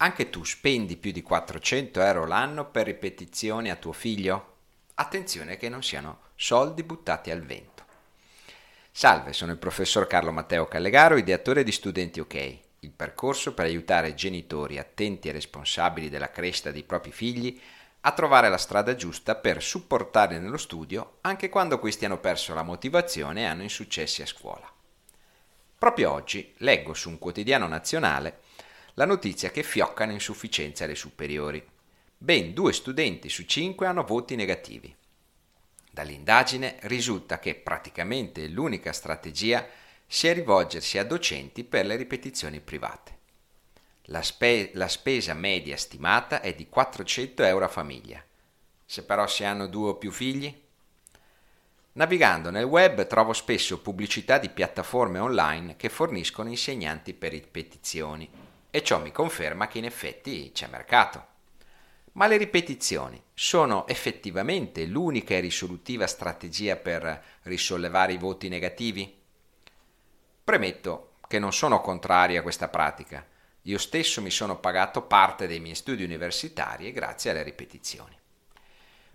Anche tu spendi più di 400 euro l'anno per ripetizioni a tuo figlio? Attenzione che non siano soldi buttati al vento. Salve, sono il professor Carlo Matteo Callegaro, ideatore di Studenti OK, il percorso per aiutare genitori attenti e responsabili della crescita dei propri figli a trovare la strada giusta per supportarli nello studio anche quando questi hanno perso la motivazione e hanno insuccessi a scuola. Proprio oggi leggo su un quotidiano nazionale la notizia che fioccano insufficienze alle superiori. Ben due studenti su cinque hanno voti negativi. Dall'indagine risulta che praticamente l'unica strategia sia rivolgersi a docenti per le ripetizioni private. La, spe- la, spesa media stimata è di 400 euro a famiglia. Se però si hanno due o più figli? Navigando nel web trovo spesso pubblicità di piattaforme online che forniscono insegnanti per ripetizioni e ciò mi conferma che in effetti c'è mercato. Ma le ripetizioni sono effettivamente l'unica e risolutiva strategia per risollevare i voti negativi? Premetto che non sono contrario a questa pratica. Io stesso mi sono pagato parte dei miei studi universitari grazie alle ripetizioni.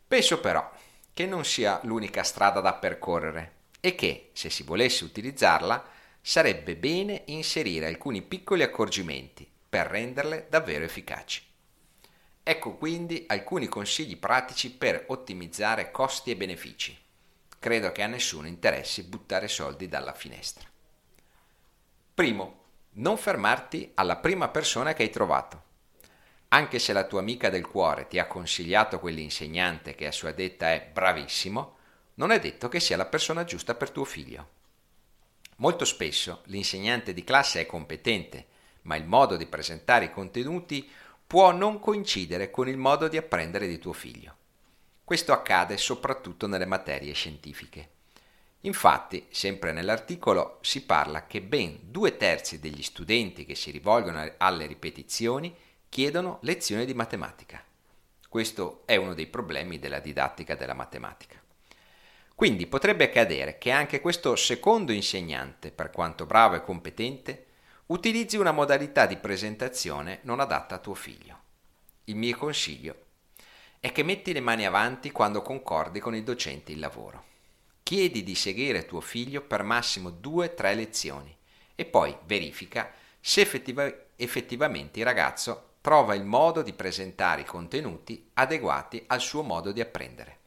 Penso però che non sia l'unica strada da percorrere e che, se si volesse utilizzarla, sarebbe bene inserire alcuni piccoli accorgimenti per renderle davvero efficaci. Ecco quindi alcuni consigli pratici per ottimizzare costi e benefici. Credo che a nessuno interessi buttare soldi dalla finestra. Primo, non fermarti alla prima persona che hai trovato. Anche se la tua amica del cuore ti ha consigliato quell'insegnante che a sua detta è bravissimo, non è detto che sia la persona giusta per tuo figlio. Molto spesso l'insegnante di classe è competente, ma il modo di presentare i contenuti può non coincidere con il modo di apprendere di tuo figlio. Questo accade soprattutto nelle materie scientifiche. Infatti, sempre nell'articolo si parla che ben due terzi degli studenti che si rivolgono alle ripetizioni chiedono lezioni di matematica. Questo è uno dei problemi della didattica della matematica. Quindi potrebbe accadere che anche questo secondo insegnante, per quanto bravo e competente, utilizzi una modalità di presentazione non adatta a tuo figlio. Il mio consiglio è che metti le mani avanti quando concordi con il docente il lavoro. Chiedi di seguire tuo figlio per massimo 2-3 lezioni e poi verifica se effettiva- effettivamente il ragazzo trova il modo di presentare i contenuti adeguati al suo modo di apprendere.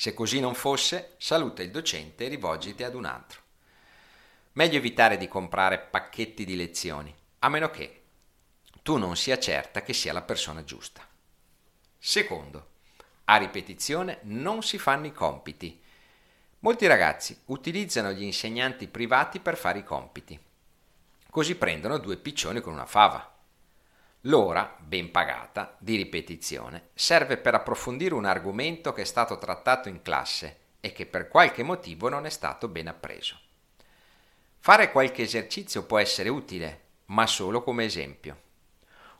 Se così non fosse, saluta il docente e rivolgiti ad un altro. Meglio evitare di comprare pacchetti di lezioni, a meno che tu non sia certa che sia la persona giusta. Secondo, a ripetizione non si fanno i compiti. Molti ragazzi utilizzano gli insegnanti privati per fare i compiti. Così prendono due piccioni con una fava. L'ora, ben pagata, di ripetizione serve per approfondire un argomento che è stato trattato in classe e che per qualche motivo non è stato ben appreso. Fare qualche esercizio può essere utile, ma solo come esempio.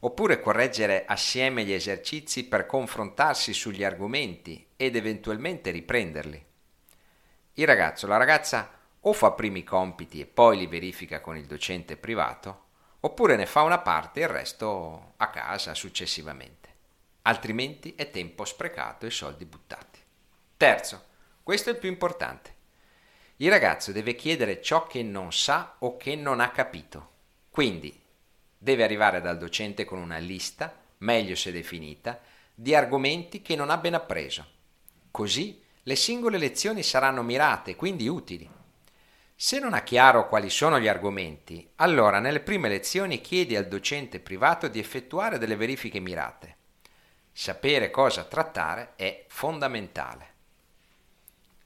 Oppure correggere assieme gli esercizi per confrontarsi sugli argomenti ed eventualmente riprenderli. Il ragazzo o la ragazza o fa primi compiti e poi li verifica con il docente privato, oppure ne fa una parte e il resto a casa successivamente. Altrimenti è tempo sprecato e soldi buttati. Terzo, questo è il più importante. Il ragazzo deve chiedere ciò che non sa o che non ha capito. Quindi deve arrivare dal docente con una lista, meglio se definita, di argomenti che non ha ben appreso. Così le singole lezioni saranno mirate, quindi utili. Se non ha chiaro quali sono gli argomenti, allora nelle prime lezioni chiedi al docente privato di effettuare delle verifiche mirate. Sapere cosa trattare è fondamentale.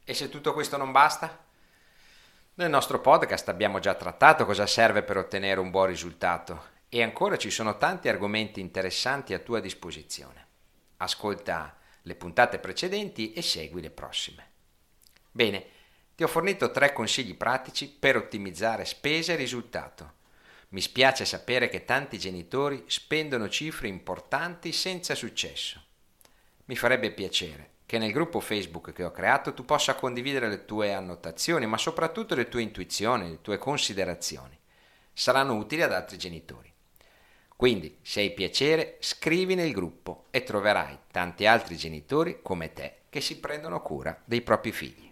E se tutto questo non basta? Nel nostro podcast abbiamo già trattato cosa serve per ottenere un buon risultato e ancora ci sono tanti argomenti interessanti a tua disposizione. Ascolta le puntate precedenti e segui le prossime. Bene, ti ho fornito tre consigli pratici per ottimizzare spese e risultato. Mi spiace sapere che tanti genitori spendono cifre importanti senza successo. Mi farebbe piacere che nel gruppo Facebook che ho creato tu possa condividere le tue annotazioni, ma soprattutto le tue intuizioni, le tue considerazioni. Saranno utili ad altri genitori. Quindi, se hai piacere, scrivi nel gruppo e troverai tanti altri genitori come te che si prendono cura dei propri figli.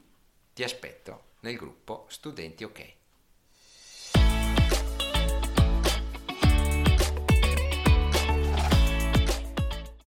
Ti aspetto nel gruppo Studenti OK.